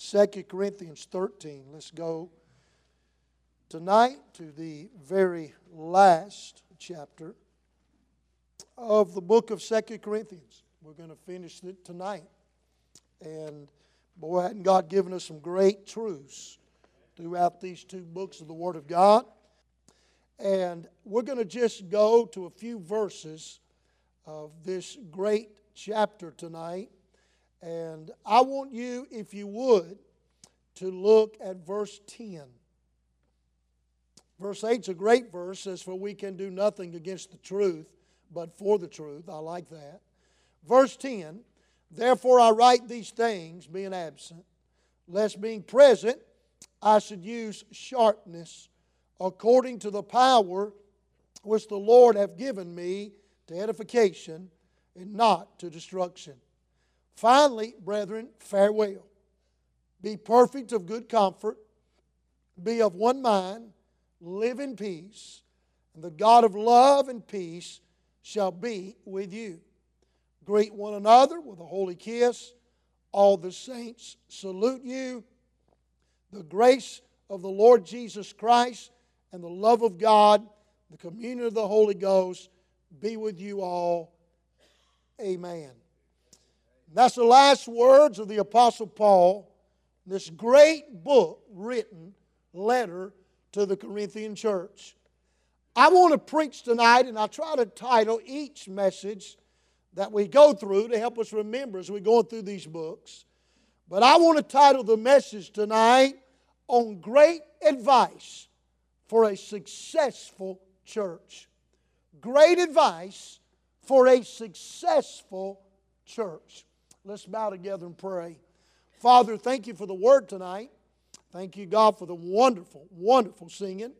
2 Corinthians 13. Let's go tonight to the very last chapter of the book of 2 Corinthians. We're going to finish it tonight. And boy, hadn't God given us some great truths throughout these two books of the Word of God. And we're going to just go to a few verses of this great chapter tonight. And I want you, if you would, to look at verse 10. Verse 8 is a great verse, says, For we can do nothing against the truth, but for the truth. I like that. Verse 10 Therefore I write these things, being absent, lest being present I should use sharpness according to the power which the Lord hath given me to edification and not to destruction. Finally, brethren, farewell. Be perfect of good comfort, be of one mind, live in peace, and the God of love and peace shall be with you. Greet one another with a holy kiss. All the saints salute you. The grace of the Lord Jesus Christ and the love of God, the communion of the Holy Ghost be with you all. Amen. That's the last words of the Apostle Paul, this great book written letter to the Corinthian church. I want to preach tonight, and I try to title each message that we go through to help us remember as we're going through these books. But I want to title the message tonight on great advice for a successful church. Great advice for a successful church. Let's bow together and pray. Father, thank you for the word tonight. Thank you, God, for the wonderful, wonderful singing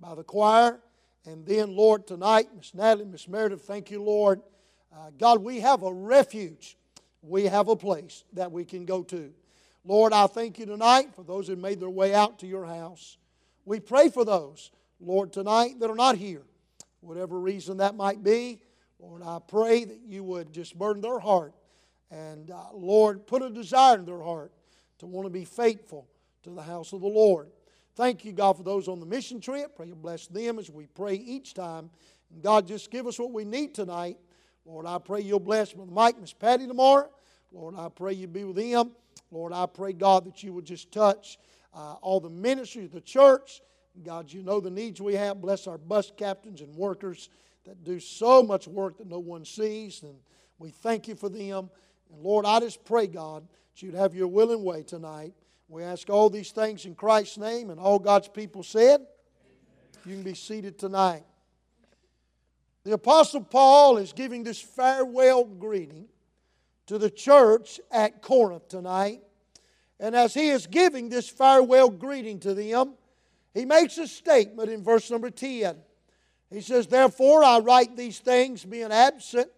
by the choir. And then, Lord, tonight, Miss Natalie, Miss Meredith, thank you, Lord. Uh, God, we have a refuge. We have a place that we can go to. Lord, I thank you tonight for those who made their way out to your house. We pray for those, Lord, tonight that are not here, whatever reason that might be. Lord, I pray that you would just burn their heart and, uh, Lord, put a desire in their heart to want to be faithful to the house of the Lord. Thank you, God, for those on the mission trip. Pray you bless them as we pray each time. And God, just give us what we need tonight. Lord, I pray you'll bless Brother Mike, Miss Patty tomorrow. Lord, I pray you be with them. Lord, I pray, God, that you would just touch uh, all the ministry of the church. God, you know the needs we have. Bless our bus captains and workers that do so much work that no one sees. And we thank you for them. And Lord, I just pray, God, that you'd have your will and way tonight. We ask all these things in Christ's name, and all God's people said, You can be seated tonight. The Apostle Paul is giving this farewell greeting to the church at Corinth tonight. And as he is giving this farewell greeting to them, he makes a statement in verse number 10. He says, Therefore I write these things being absent,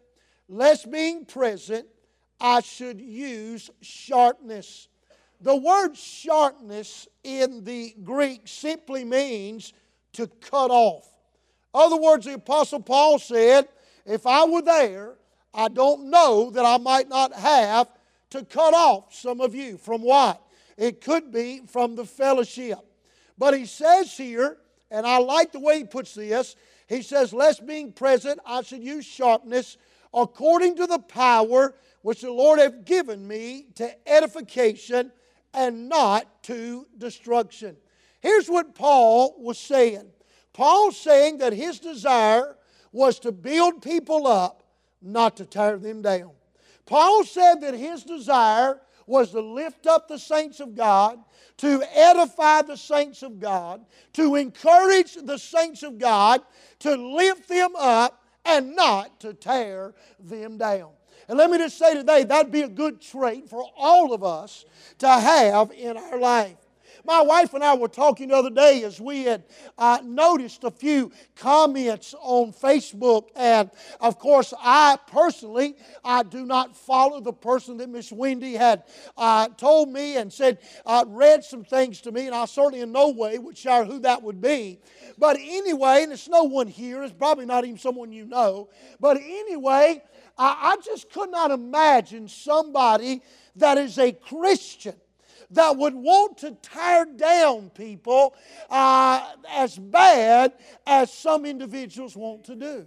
lest being present I should use sharpness. The word sharpness in the Greek simply means to cut off. Other words, the Apostle Paul said, If I were there, I don't know that I might not have to cut off some of you. From what? It could be from the fellowship. But he says here, and I like the way he puts this, he says, Lest being present, I should use sharpness according to the power which the Lord hath given me to edification and not to destruction. Here's what Paul was saying Paul saying that his desire was to build people up, not to tear them down. Paul said that his desire was to lift up the saints of God, to edify the saints of God, to encourage the saints of God, to lift them up, and not to tear them down. And let me just say today, that'd be a good trait for all of us to have in our life. My wife and I were talking the other day as we had uh, noticed a few comments on Facebook. And of course, I personally, I do not follow the person that Miss Wendy had uh, told me and said, uh, read some things to me. And I certainly in no way would share who that would be. But anyway, and it's no one here, it's probably not even someone you know. But anyway, I, I just could not imagine somebody that is a Christian that would want to tear down people uh, as bad as some individuals want to do.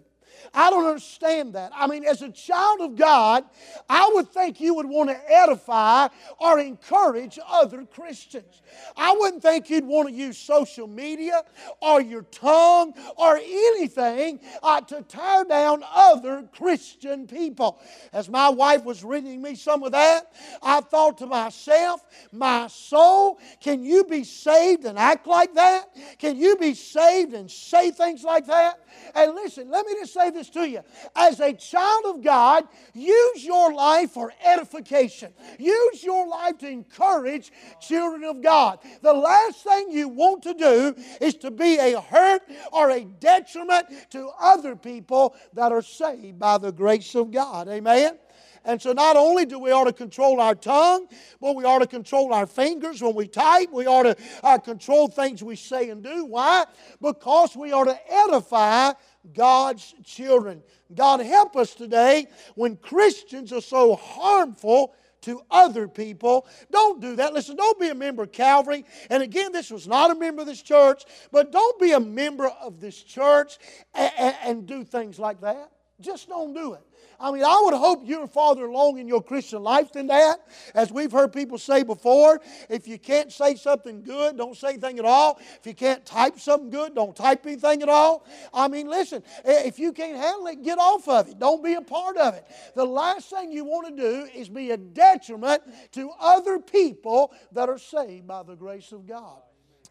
I don't understand that. I mean, as a child of God, I would think you would want to edify or encourage other Christians. I wouldn't think you'd want to use social media or your tongue or anything uh, to tear down other Christian people. As my wife was reading me some of that, I thought to myself, my soul, can you be saved and act like that? Can you be saved and say things like that? And listen, let me just say this to you. As a child of God, use your life for edification. Use your life to encourage children of God. The last thing you want to do is to be a hurt or a detriment to other people that are saved by the grace of God. Amen? And so not only do we ought to control our tongue, but we ought to control our fingers when we type. We ought to uh, control things we say and do. Why? Because we ought to edify God's children. God help us today when Christians are so harmful to other people. Don't do that. Listen, don't be a member of Calvary. And again, this was not a member of this church, but don't be a member of this church and, and, and do things like that. Just don't do it. I mean, I would hope you're farther along in your Christian life than that. As we've heard people say before, if you can't say something good, don't say anything at all. If you can't type something good, don't type anything at all. I mean, listen, if you can't handle it, get off of it. Don't be a part of it. The last thing you want to do is be a detriment to other people that are saved by the grace of God.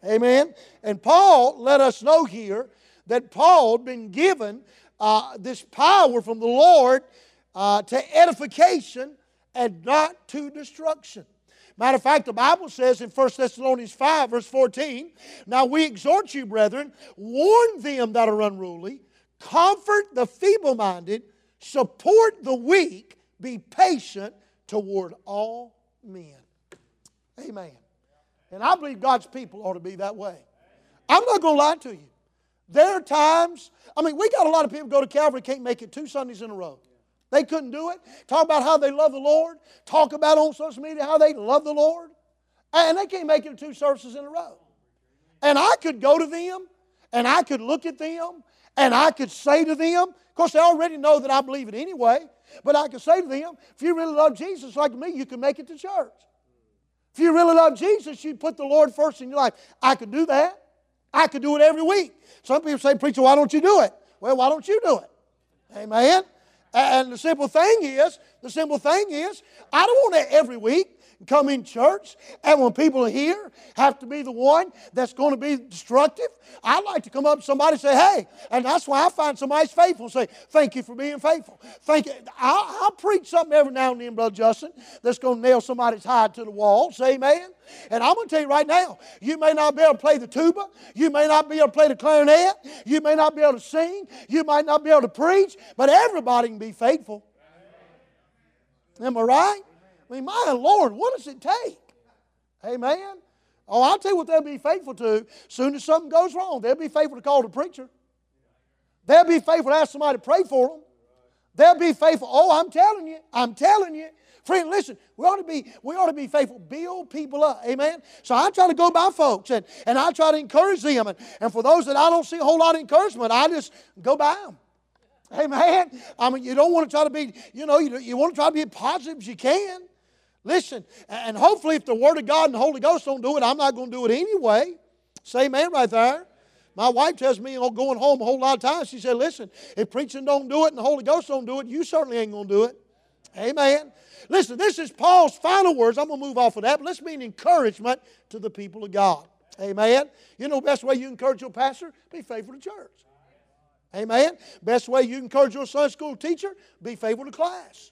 Amen. And Paul let us know here that Paul had been given uh, this power from the Lord uh, to edification and not to destruction. Matter of fact, the Bible says in 1 Thessalonians 5, verse 14, Now we exhort you, brethren, warn them that are unruly, comfort the feeble minded, support the weak, be patient toward all men. Amen. And I believe God's people ought to be that way. I'm not going to lie to you. There are times, I mean, we got a lot of people go to Calvary can't make it two Sundays in a row. They couldn't do it. Talk about how they love the Lord. Talk about on social media how they love the Lord. And they can't make it two services in a row. And I could go to them and I could look at them and I could say to them, of course, they already know that I believe it anyway, but I could say to them, if you really love Jesus like me, you can make it to church. If you really love Jesus, you put the Lord first in your life. I could do that. I could do it every week. Some people say, Preacher, why don't you do it? Well, why don't you do it? Amen. And the simple thing is, the simple thing is, I don't want to every week come in church and when people are here have to be the one that's going to be destructive. I like to come up to somebody and say, hey, and that's why I find somebody's faithful say, thank you for being faithful. Thank you. I'll, I'll preach something every now and then, Brother Justin, that's going to nail somebody's hide to the wall. Say amen. And I'm going to tell you right now, you may not be able to play the tuba, you may not be able to play the clarinet, you may not be able to sing, you might not be able to preach, but everybody can be faithful. Am I right? I mean, my Lord, what does it take? Amen. Oh, I'll tell you what they'll be faithful to. Soon as something goes wrong, they'll be faithful to call the preacher. They'll be faithful to ask somebody to pray for them. They'll be faithful. Oh, I'm telling you, I'm telling you. Friend, listen, we ought to be, we ought to be faithful. Build people up. Amen. So I try to go by folks and, and I try to encourage them. And, and for those that I don't see a whole lot of encouragement, I just go by them. Amen. I mean, you don't want to try to be, you know, you, you want to try to be as positive as you can. Listen, and hopefully, if the Word of God and the Holy Ghost don't do it, I'm not going to do it anyway. Say amen right there. My wife tells me going home a whole lot of times. She said, Listen, if preaching don't do it and the Holy Ghost don't do it, you certainly ain't going to do it. Amen. Listen, this is Paul's final words. I'm going to move off of that, but let's be an encouragement to the people of God. Amen. You know the best way you encourage your pastor? Be faithful to church. Amen. Best way you encourage your Sunday school teacher? Be faithful to class.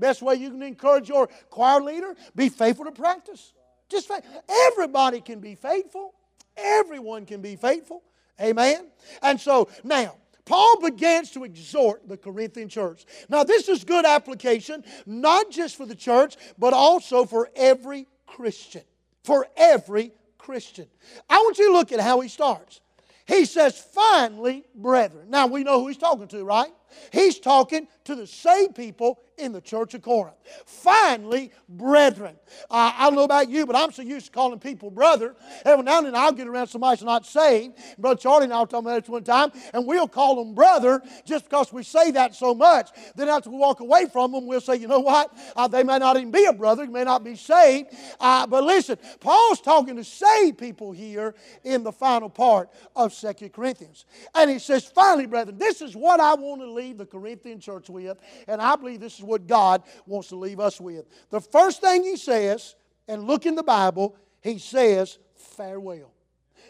Best way you can encourage your choir leader, be faithful to practice. Just faith. Everybody can be faithful. Everyone can be faithful. Amen. And so now, Paul begins to exhort the Corinthian church. Now, this is good application, not just for the church, but also for every Christian. For every Christian. I want you to look at how he starts. He says, finally, brethren. Now, we know who he's talking to, right? He's talking to the saved people in the church of Corinth. Finally, brethren. I don't know about you, but I'm so used to calling people brother. Every now and then I'll get around somebody who's not saved. Brother Charlie and I were talking about this one time, and we'll call them brother just because we say that so much. Then after we walk away from them, we'll say, you know what? Uh, they may not even be a brother, may not be saved. Uh, but listen, Paul's talking to saved people here in the final part of Second Corinthians. And he says, finally, brethren, this is what I want to leave the Corinthian church with, and I believe this is what God wants to leave us with. The first thing he says, and look in the Bible, he says, farewell.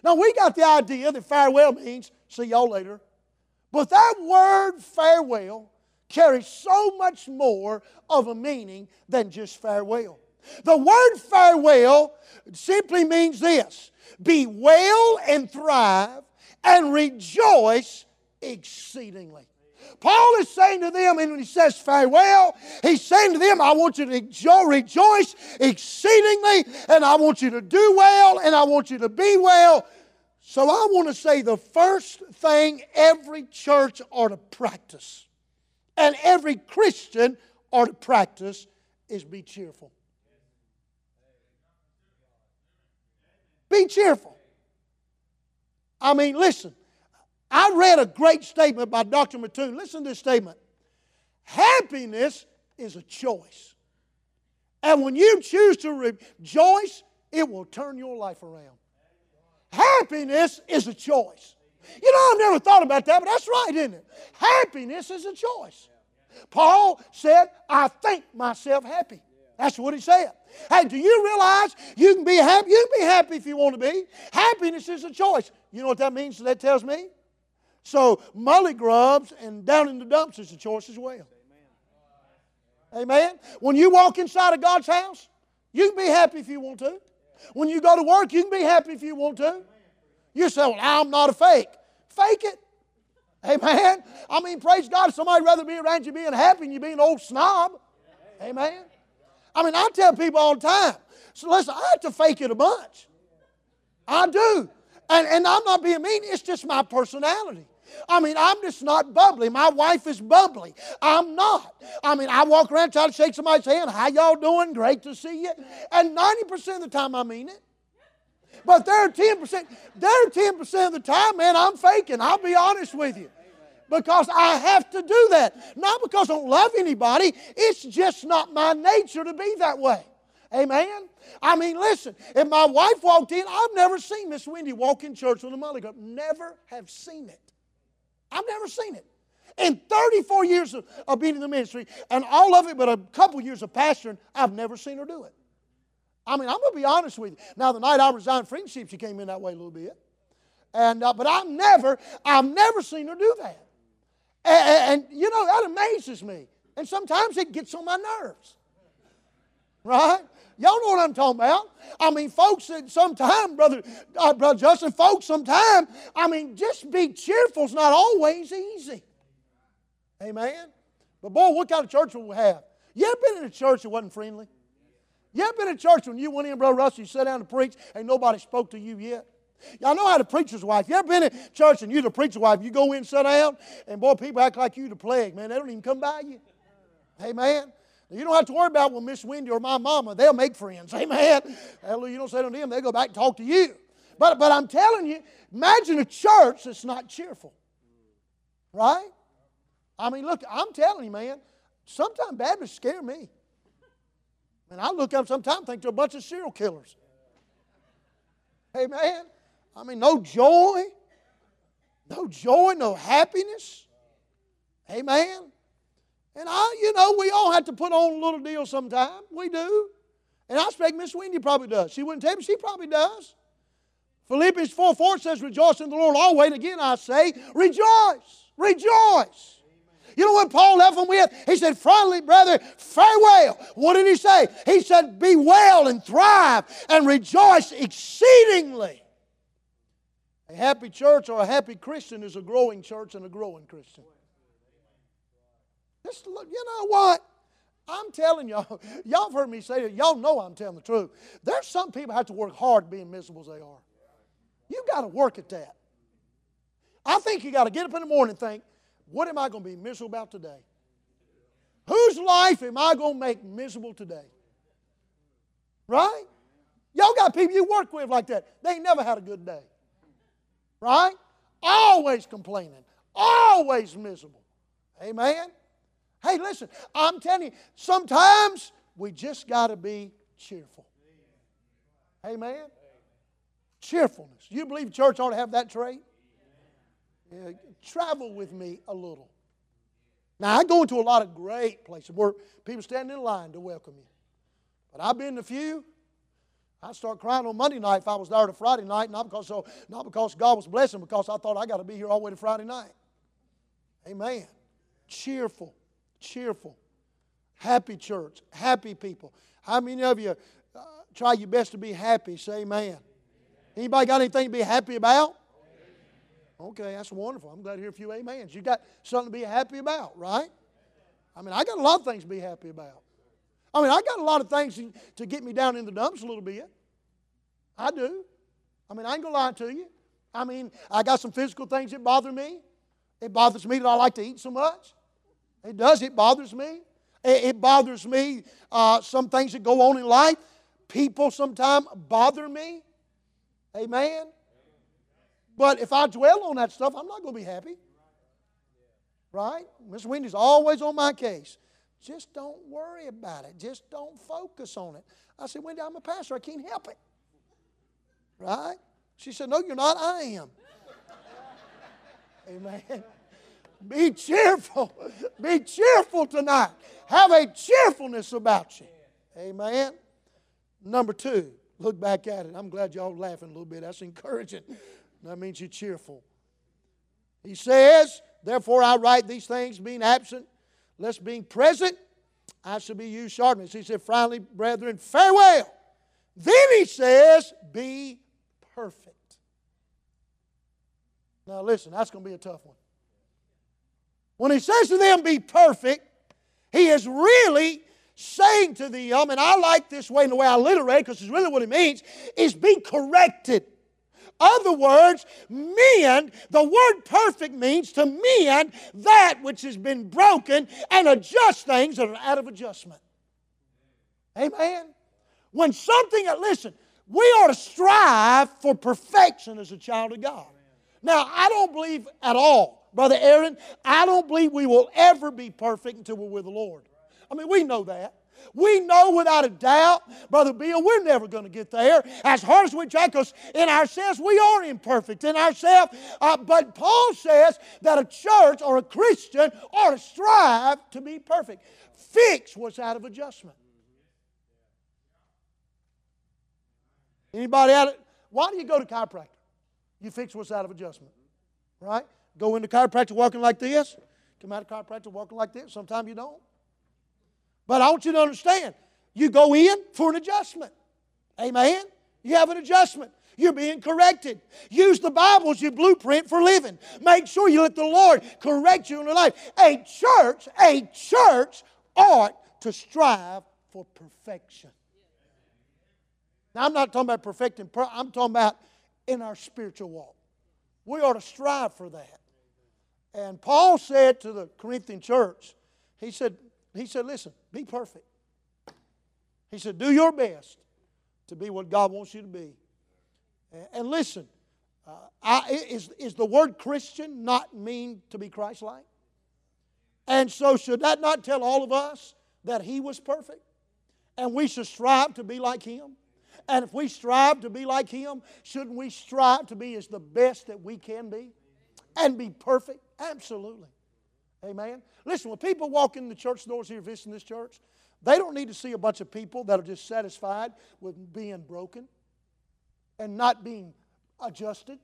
Now, we got the idea that farewell means see y'all later. But that word farewell carries so much more of a meaning than just farewell. The word farewell simply means this be well and thrive and rejoice exceedingly. Paul is saying to them, and when he says farewell, he's saying to them, I want you to rejoice exceedingly, and I want you to do well, and I want you to be well. So I want to say the first thing every church ought to practice, and every Christian ought to practice, is be cheerful. Be cheerful. I mean, listen, I read a great statement by Dr. Mattoon. Listen to this statement. Happiness is a choice. And when you choose to rejoice, it will turn your life around. Happiness is a choice. You know, I've never thought about that, but that's right, isn't it? Happiness is a choice. Paul said, I think myself happy. That's what he said. Hey, do you realize you can be happy? You can be happy if you want to be. Happiness is a choice. You know what that means? That tells me? So mully grubs and down in the dumps is a choice as well. Amen. When you walk inside of God's house, you can be happy if you want to. When you go to work, you can be happy if you want to. You say, Well, I'm not a fake. Fake it. Amen. I mean, praise God, somebody rather be around you being happy than you being an old snob. Amen. I mean, I tell people all the time. So listen, I have to fake it a bunch. I do. And, and I'm not being mean, it's just my personality. I mean, I'm just not bubbly. My wife is bubbly. I'm not. I mean, I walk around trying to shake somebody's hand. How y'all doing? Great to see you. And 90% of the time I mean it. But there are 10%, there are 10% of the time, man, I'm faking. I'll be honest with you. Because I have to do that. Not because I don't love anybody, it's just not my nature to be that way. Amen? I mean, listen, if my wife walked in, I've never seen Miss Wendy walk in church with a mully grub. Never have seen it. I've never seen it. In 34 years of, of being in the ministry, and all of it but a couple years of pastoring, I've never seen her do it. I mean, I'm going to be honest with you. Now, the night I resigned friendship, she came in that way a little bit. And, uh, but I've never, I've never seen her do that. And, and, you know, that amazes me. And sometimes it gets on my nerves. Right? Y'all know what I'm talking about. I mean, folks, sometimes, brother, uh, brother Justin, folks, sometimes, I mean, just be cheerful is not always easy. Amen. But boy, what kind of church will we have? You ever been in a church that wasn't friendly? You ever been in a church when you went in, Brother Russell, you sat down to preach, and nobody spoke to you yet? Y'all know how the preacher's wife. You ever been in church and you the preacher's wife, you go in, sit down, and boy, people act like you the plague, man. They don't even come by you. Amen. You don't have to worry about, well, Miss Wendy or my mama. They'll make friends. Amen. Hallelujah. You don't say to them, they go back and talk to you. But, but I'm telling you, imagine a church that's not cheerful. Right? I mean, look, I'm telling you, man, sometimes Baptists scare me. And I look up sometimes think they're a bunch of serial killers. Amen. I mean, no joy, no joy, no happiness. Amen. And I, you know, we all have to put on a little deal sometime. We do. And I expect Miss Wendy probably does. She wouldn't tell me, she probably does. Philippians 4 4 says, Rejoice in the Lord always. And again, I say, Rejoice. Rejoice. You know what Paul left them with? He said, Finally, brother, farewell. What did he say? He said, Be well and thrive and rejoice exceedingly. A happy church or a happy Christian is a growing church and a growing Christian. You know what? I'm telling y'all, y'all have heard me say it. Y'all know I'm telling the truth. There's some people have to work hard being miserable as they are. You got to work at that. I think you got to get up in the morning and think, What am I going to be miserable about today? Whose life am I going to make miserable today? Right? Y'all got people you work with like that. They never had a good day. Right? Always complaining. Always miserable. Amen? Hey, listen, I'm telling you, sometimes we just got to be cheerful. Amen? Cheerfulness. You believe church ought to have that trait? Yeah, travel with me a little. Now, I go into a lot of great places where people stand in line to welcome you. But I've been to a few. I'd start crying on Monday night if I was there to Friday night, not because, so, not because God was blessing, because I thought I got to be here all the way to Friday night. Amen. Cheerful, cheerful, happy church, happy people. How many of you uh, try your best to be happy? Say amen. Anybody got anything to be happy about? Okay, that's wonderful. I'm glad to hear a few amens. You got something to be happy about, right? I mean, I got a lot of things to be happy about. I mean, I got a lot of things to get me down in the dumps a little bit. I do. I mean, I ain't gonna lie to you. I mean, I got some physical things that bother me. It bothers me that I like to eat so much. It does. It bothers me. It, bothers me. Uh, some things that go on in life. People sometimes bother me. Amen. But if I dwell on that stuff, I'm not going to be happy. Right? Miss Wendy's always on my case. Just don't worry about it. Just don't focus on it. I said, Wendy, I'm a pastor. I can't help it. Right? She said, No, you're not. I am. Amen. Be cheerful. Be cheerful tonight. Have a cheerfulness about you. Amen. Number two, look back at it. I'm glad y'all laughing a little bit. That's encouraging. That means you're cheerful. He says, Therefore I write these things, being absent, lest being present, I should be used sharpness. He said, Finally, brethren, farewell. Then he says, Be perfect. Now listen, that's going to be a tough one. When he says to them, Be perfect, he is really saying to them, and I like this way in the way I literate because it's really what it means, is be corrected other words, mend, the word perfect means to mend that which has been broken and adjust things that are out of adjustment. Amen. When something, uh, listen, we ought to strive for perfection as a child of God. Now, I don't believe at all, Brother Aaron, I don't believe we will ever be perfect until we're with the Lord. I mean, we know that. We know without a doubt, Brother Bill, we're never going to get there. As hard as we try, because in ourselves we are imperfect in ourselves. Uh, but Paul says that a church or a Christian ought to strive to be perfect. Fix what's out of adjustment. Anybody out of why do you go to chiropractor? You fix what's out of adjustment. Right? Go into chiropractor walking like this, come out of chiropractor walking like this. Sometimes you don't. But I want you to understand you go in for an adjustment. Amen? You have an adjustment. You're being corrected. Use the Bible as your blueprint for living. Make sure you let the Lord correct you in your life. A church, a church ought to strive for perfection. Now, I'm not talking about perfecting, I'm talking about in our spiritual walk. We ought to strive for that. And Paul said to the Corinthian church, he said, he said, listen, be perfect. He said, do your best to be what God wants you to be. And listen, uh, I, is, is the word Christian not mean to be Christ like? And so, should that not tell all of us that He was perfect? And we should strive to be like Him? And if we strive to be like Him, shouldn't we strive to be as the best that we can be? And be perfect? Absolutely. Amen. Listen, when people walk in the church doors here visiting this church, they don't need to see a bunch of people that are just satisfied with being broken and not being adjusted.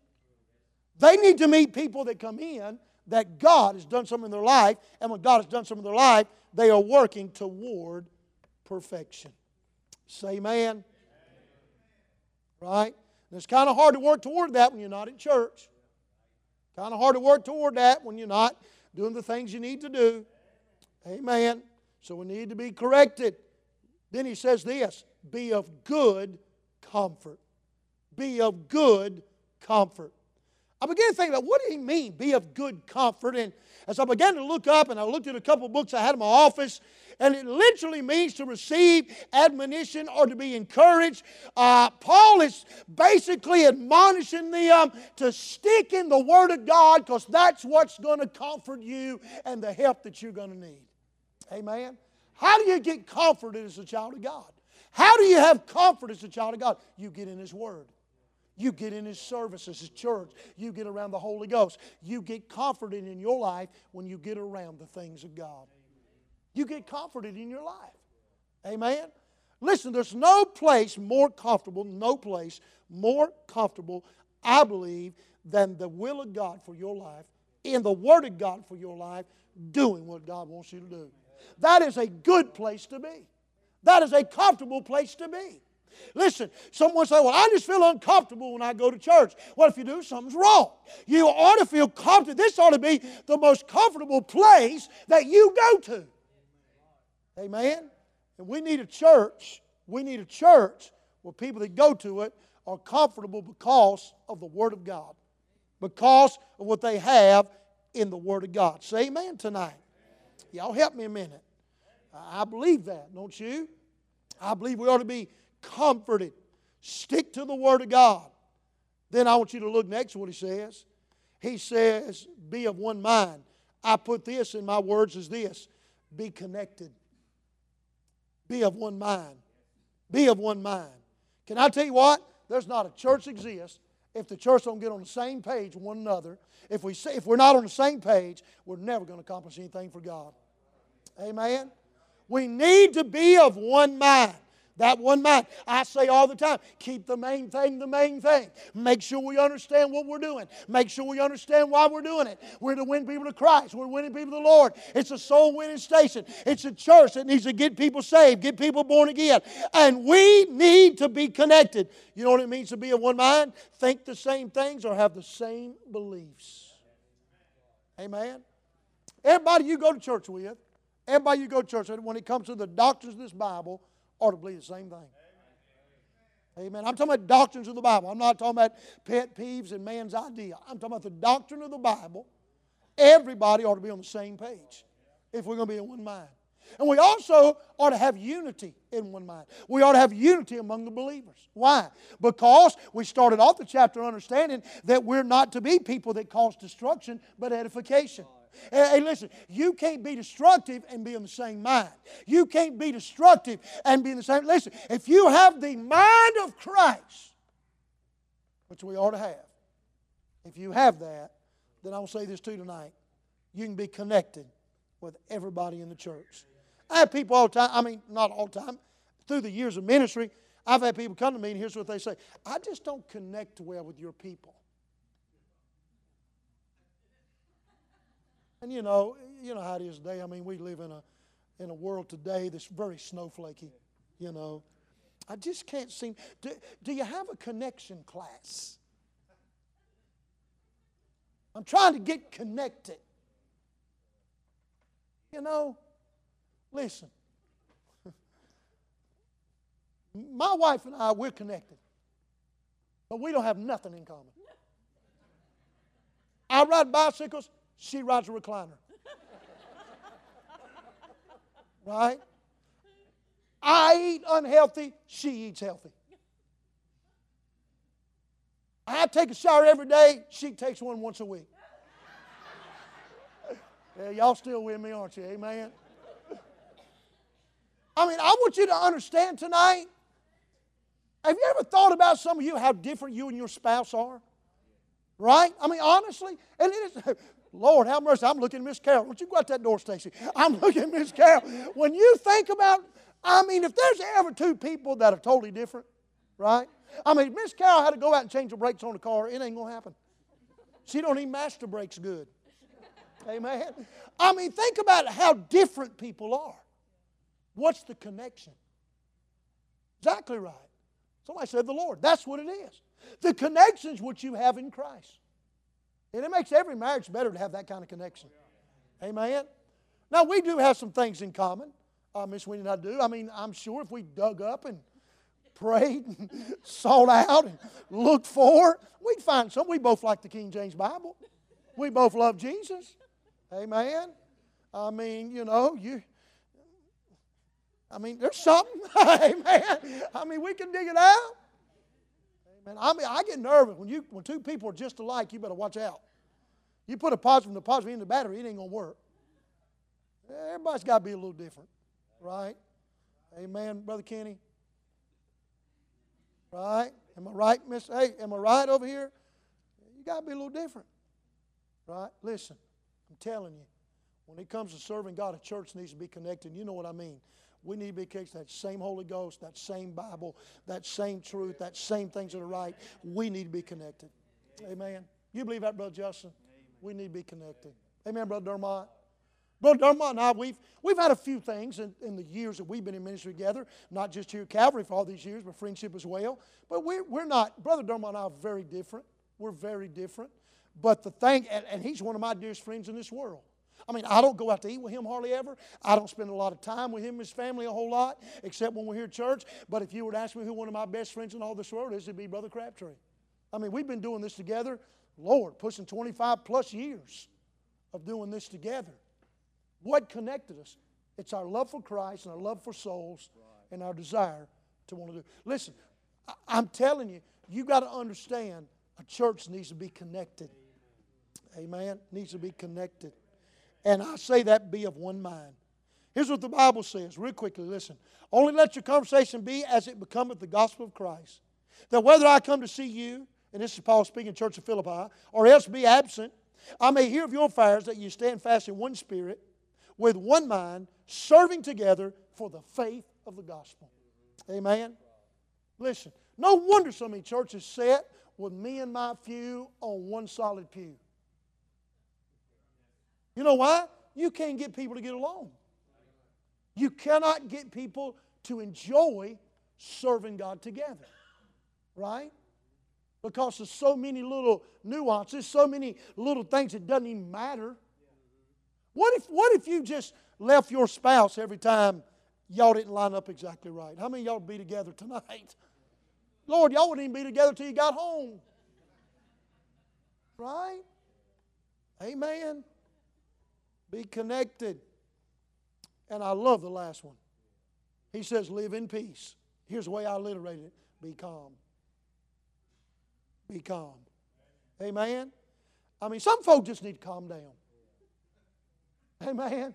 They need to meet people that come in that God has done something in their life, and when God has done something in their life, they are working toward perfection. Say amen. Right? And it's kind of hard to work toward that when you're not in church. Kind of hard to work toward that when you're not doing the things you need to do. Amen. So we need to be corrected. Then he says this be of good comfort. Be of good comfort. I began to think about what did he mean, be of good comfort? And as I began to look up, and I looked at a couple books I had in my office, and it literally means to receive admonition or to be encouraged. Uh, Paul is basically admonishing them to stick in the Word of God because that's what's going to comfort you and the help that you're going to need. Amen. How do you get comforted as a child of God? How do you have comfort as a child of God? You get in His Word. You get in His services, His church. You get around the Holy Ghost. You get comforted in your life when you get around the things of God. You get comforted in your life. Amen? Listen, there's no place more comfortable, no place more comfortable, I believe, than the will of God for your life, in the Word of God for your life, doing what God wants you to do. That is a good place to be. That is a comfortable place to be. Listen, someone say, Well, I just feel uncomfortable when I go to church. Well, if you do, something's wrong. You ought to feel comfortable. This ought to be the most comfortable place that you go to. Amen? And we need a church. We need a church where people that go to it are comfortable because of the Word of God, because of what they have in the Word of God. Say amen tonight. Y'all help me a minute. I believe that, don't you? I believe we ought to be comforted. Stick to the Word of God. Then I want you to look next to what he says. He says, Be of one mind. I put this in my words as this be connected. Be of one mind. Be of one mind. Can I tell you what? There's not a church exists if the church don't get on the same page with one another. If, we say, if we're not on the same page, we're never going to accomplish anything for God. Amen? We need to be of one mind. That one mind. I say all the time keep the main thing the main thing. Make sure we understand what we're doing. Make sure we understand why we're doing it. We're to win people to Christ. We're winning people to the Lord. It's a soul winning station. It's a church that needs to get people saved, get people born again. And we need to be connected. You know what it means to be of one mind? Think the same things or have the same beliefs. Amen. Everybody you go to church with, everybody you go to church with, when it comes to the doctrines of this Bible, ought to believe the same thing. Amen. I'm talking about doctrines of the Bible. I'm not talking about pet peeves and man's idea. I'm talking about the doctrine of the Bible. Everybody ought to be on the same page if we're going to be in one mind. And we also ought to have unity in one mind. We ought to have unity among the believers. Why? Because we started off the chapter understanding that we're not to be people that cause destruction, but edification. Hey, listen, you can't be destructive and be in the same mind. You can't be destructive and be in the same. Listen, if you have the mind of Christ, which we ought to have, if you have that, then I will say this too tonight. You can be connected with everybody in the church. I have people all the time, I mean, not all the time, through the years of ministry, I've had people come to me and here's what they say I just don't connect well with your people. And you know, you know how it is today. I mean, we live in a in a world today that's very snowflakey. You know, I just can't seem. Do, do you have a connection class? I'm trying to get connected. You know, listen. My wife and I, we're connected, but we don't have nothing in common. I ride bicycles, she rides a recliner. right? I eat unhealthy, she eats healthy. I take a shower every day, she takes one once a week. yeah, y'all still with me, aren't you? Amen. I mean, I want you to understand tonight. Have you ever thought about some of you how different you and your spouse are? Right? I mean, honestly, and it is Lord, have mercy. I'm looking at Miss Carol. Don't you go out that door, Stacy. I'm looking at Miss Carol. When you think about, I mean, if there's ever two people that are totally different, right? I mean, Miss Carol had to go out and change the brakes on the car. It ain't gonna happen. She don't even master brakes good. Amen. I mean, think about how different people are. What's the connection? Exactly right. Somebody said the Lord. That's what it is. The connection's what you have in Christ. And it makes every marriage better to have that kind of connection. Amen? Now, we do have some things in common, uh, Miss Wendy and I do. I mean, I'm sure if we dug up and prayed and sought out and looked for, we'd find some. We both like the King James Bible. We both love Jesus. Amen. I mean, you know, you. I mean, there's something. Amen. I mean, we can dig it out. Amen. I mean, I get nervous when you when two people are just alike. You better watch out. You put a positive and a positive in the battery, it ain't gonna work. Everybody's got to be a little different, right? Amen, Brother Kenny. Right? Am I right, Miss? Hey, am I right over here? You got to be a little different. Right? Listen, I'm telling you, when it comes to serving God, a church needs to be connected. You know what I mean. We need to be connected to that same Holy Ghost, that same Bible, that same truth, that same things that are right. We need to be connected. Amen. You believe that, Brother Justin? We need to be connected. Amen, Brother Dermott. Brother Dermott and I, we've, we've had a few things in, in the years that we've been in ministry together, not just here at Calvary for all these years, but friendship as well. But we're, we're not, Brother Dermott and I are very different. We're very different. But the thing, and, and he's one of my dearest friends in this world. I mean, I don't go out to eat with him hardly ever. I don't spend a lot of time with him and his family a whole lot, except when we're here at church. But if you were to ask me who one of my best friends in all this world is, it'd be Brother Crabtree. I mean, we've been doing this together, Lord, pushing 25 plus years of doing this together. What connected us? It's our love for Christ and our love for souls and our desire to want to do. Listen, I'm telling you, you got to understand a church needs to be connected. Amen. Needs to be connected. And I say that be of one mind. Here's what the Bible says, real quickly, listen. Only let your conversation be as it becometh the gospel of Christ. That whether I come to see you, and this is Paul speaking, Church of Philippi, or else be absent, I may hear of your affairs that you stand fast in one spirit, with one mind, serving together for the faith of the gospel. Amen. Listen, no wonder so many churches sit with me and my few on one solid pew. You know why? You can't get people to get along. You cannot get people to enjoy serving God together. Right? Because there's so many little nuances, so many little things that doesn't even matter. What if, what if you just left your spouse every time y'all didn't line up exactly right? How many y'all would be together tonight? Lord, y'all wouldn't even be together till you got home. Right? Amen. Be connected. And I love the last one. He says, live in peace. Here's the way I alliterated it be calm. Be calm. Amen. I mean, some folks just need to calm down. Amen.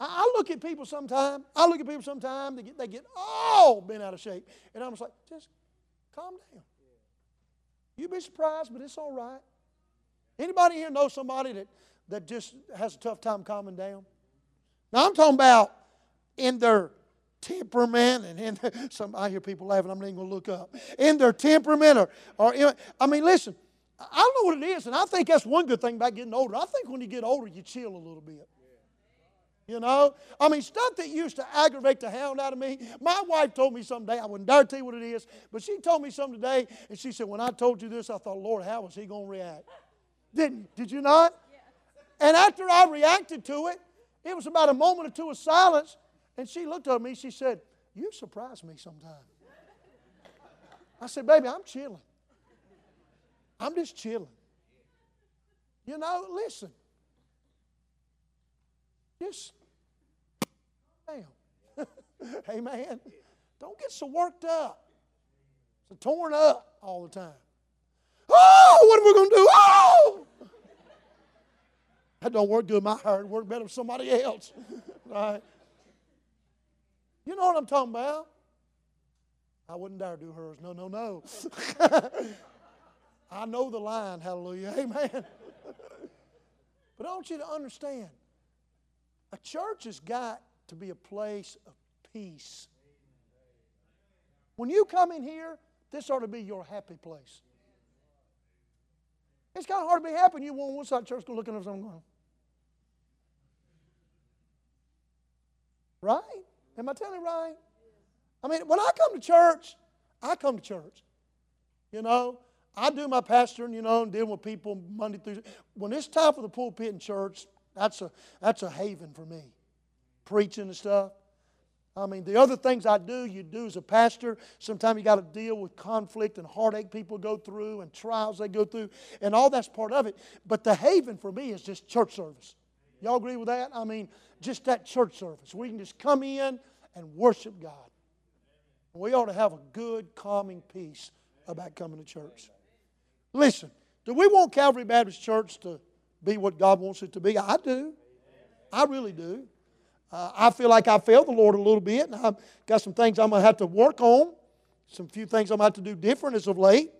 I look at people sometimes. I look at people sometimes. They get, they get all bent out of shape, and I'm just like, just calm down. You'd be surprised, but it's all right. Anybody here know somebody that, that just has a tough time calming down? Now I'm talking about in their temperament and in some I hear people laughing, I'm not even gonna look up. In their temperament or, or in, I mean listen, I know what it is, and I think that's one good thing about getting older. I think when you get older, you chill a little bit. You know? I mean, stuff that used to aggravate the hound out of me. My wife told me someday, I wouldn't dare tell you what it is, but she told me something today, and she said, When I told you this, I thought, Lord, how was he going to react? Didn't Did you not? And after I reacted to it, it was about a moment or two of silence, and she looked at me, she said, You surprise me sometimes. I said, Baby, I'm chilling. I'm just chilling. You know, listen. Just down. Amen. Don't get so worked up, so torn up all the time. Oh, what are we going to do? Oh! That don't work good. My heart work better with somebody else. right? You know what I'm talking about? I wouldn't dare do hers. No, no, no. I know the line. Hallelujah. Amen. but I want you to understand a church has got to be a place of peace. When you come in here, this ought to be your happy place. It's kind of hard to be happy when you want one side church go looking at something going. Right? Am I telling right? I mean, when I come to church, I come to church. You know, I do my pastoring, you know, and deal with people Monday through. When it's time for the pulpit in church, that's a, that's a haven for me. Preaching and stuff. I mean, the other things I do, you do as a pastor. Sometimes you got to deal with conflict and heartache people go through and trials they go through, and all that's part of it. But the haven for me is just church service. Y'all agree with that? I mean, just that church service. We can just come in and worship God. We ought to have a good, calming peace about coming to church. Listen, do we want Calvary Baptist Church to be what God wants it to be? I do. I really do. Uh, I feel like I failed the Lord a little bit, and I've got some things I'm going to have to work on, some few things I'm going to have to do different as of late.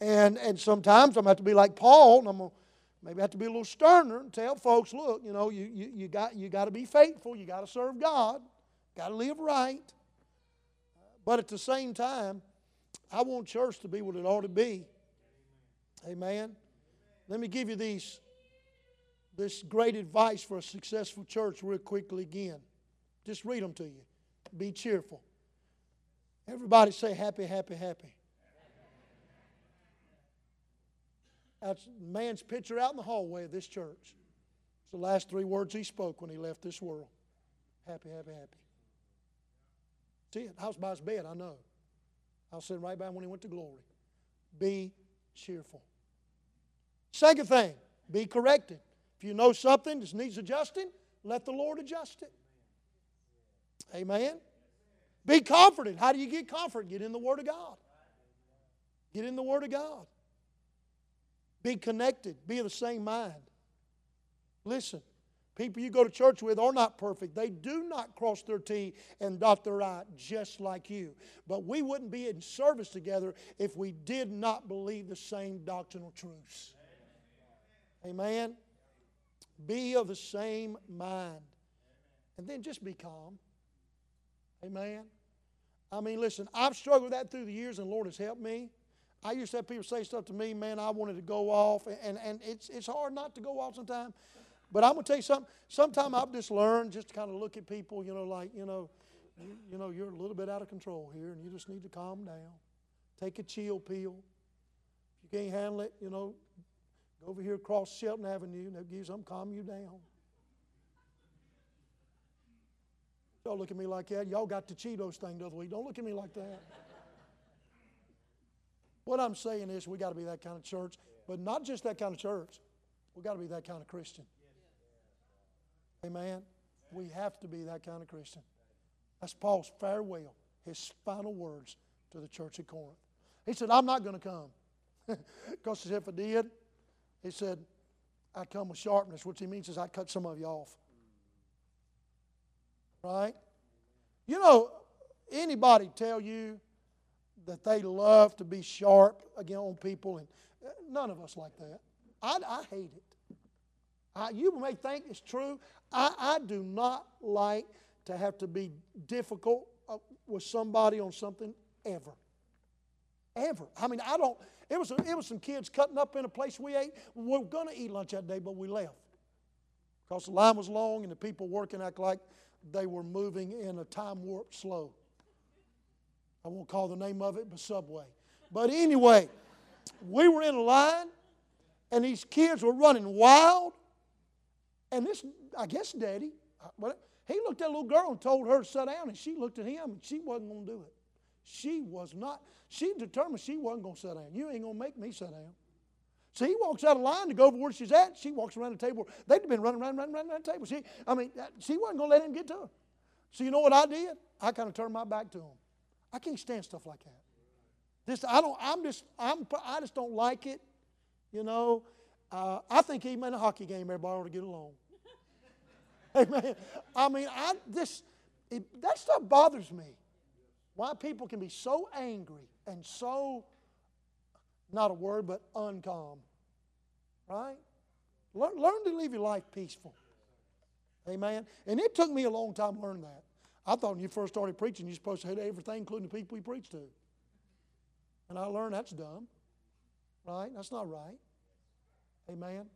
And, and sometimes I'm going to have to be like Paul, and I'm going to maybe I have to be a little sterner and tell folks, look, you know, you, you, you got, you got to be faithful, you got to serve God, got to live right. But at the same time, I want church to be what it ought to be. Amen. Let me give you these this great advice for a successful church real quickly again. Just read them to you. Be cheerful. Everybody say happy, happy, happy. That's man's picture out in the hallway of this church. It's the last three words he spoke when he left this world. Happy, happy, happy. See it. I was by his bed, I know. I was sitting right by him when he went to glory. Be cheerful. Second thing, be corrected. If you know something that needs adjusting, let the Lord adjust it. Amen. Be comforted. How do you get comfort? Get in the Word of God. Get in the Word of God. Be connected. Be of the same mind. Listen, people you go to church with are not perfect. They do not cross their T and dot their I just like you. But we wouldn't be in service together if we did not believe the same doctrinal truths. Amen. Be of the same mind. And then just be calm. Amen. I mean, listen, I've struggled with that through the years, and the Lord has helped me. I used to have people say stuff to me, man, I wanted to go off, and, and it's, it's hard not to go off sometimes. But I'm going to tell you something. Sometimes I've just learned just to kind of look at people, you know, like, you know, you, you know, you're a little bit out of control here, and you just need to calm down. Take a chill pill. If you can't handle it, you know, Go over here across Shelton Avenue, and they'll give you something, calm you down. Y'all look at me like that. Y'all got the Cheetos thing the other week. Don't look at me like that. What I'm saying is, we got to be that kind of church, but not just that kind of church. We got to be that kind of Christian. Amen. We have to be that kind of Christian. That's Paul's farewell, his final words to the church at Corinth. He said, I'm not going to come. because if I did, he said, I come with sharpness, which he means is I cut some of you off. Right? You know, anybody tell you that they love to be sharp again on people, and uh, none of us like that. I, I hate it. I, you may think it's true. I, I do not like to have to be difficult uh, with somebody on something ever. Ever. I mean, I don't, it was, it was some kids cutting up in a place we ate. We were going to eat lunch that day, but we left. Because the line was long and the people working act like they were moving in a time warp slow. I won't call the name of it, but Subway. But anyway, we were in a line and these kids were running wild. And this, I guess, Daddy, uh, he looked at a little girl and told her to sit down, and she looked at him and she wasn't going to do it. She was not, she determined she wasn't going to sit down. You ain't going to make me sit down. So he walks out of line to go over where she's at. She walks around the table. They'd been running around, running, running around the table. She, I mean, she wasn't going to let him get to her. So you know what I did? I kind of turned my back to him. I can't stand stuff like that. This, I don't. I'm just. I'm. I just don't like it. You know. Uh, I think even in a hockey game, everybody ought to get along. Amen. I mean, I this it, that stuff bothers me. Why people can be so angry and so, not a word, but uncalm. Right? Learn, learn to live your life peaceful. Amen. And it took me a long time to learn that. I thought when you first started preaching, you're supposed to hate everything, including the people you preach to. And I learned that's dumb. Right? That's not right. Amen.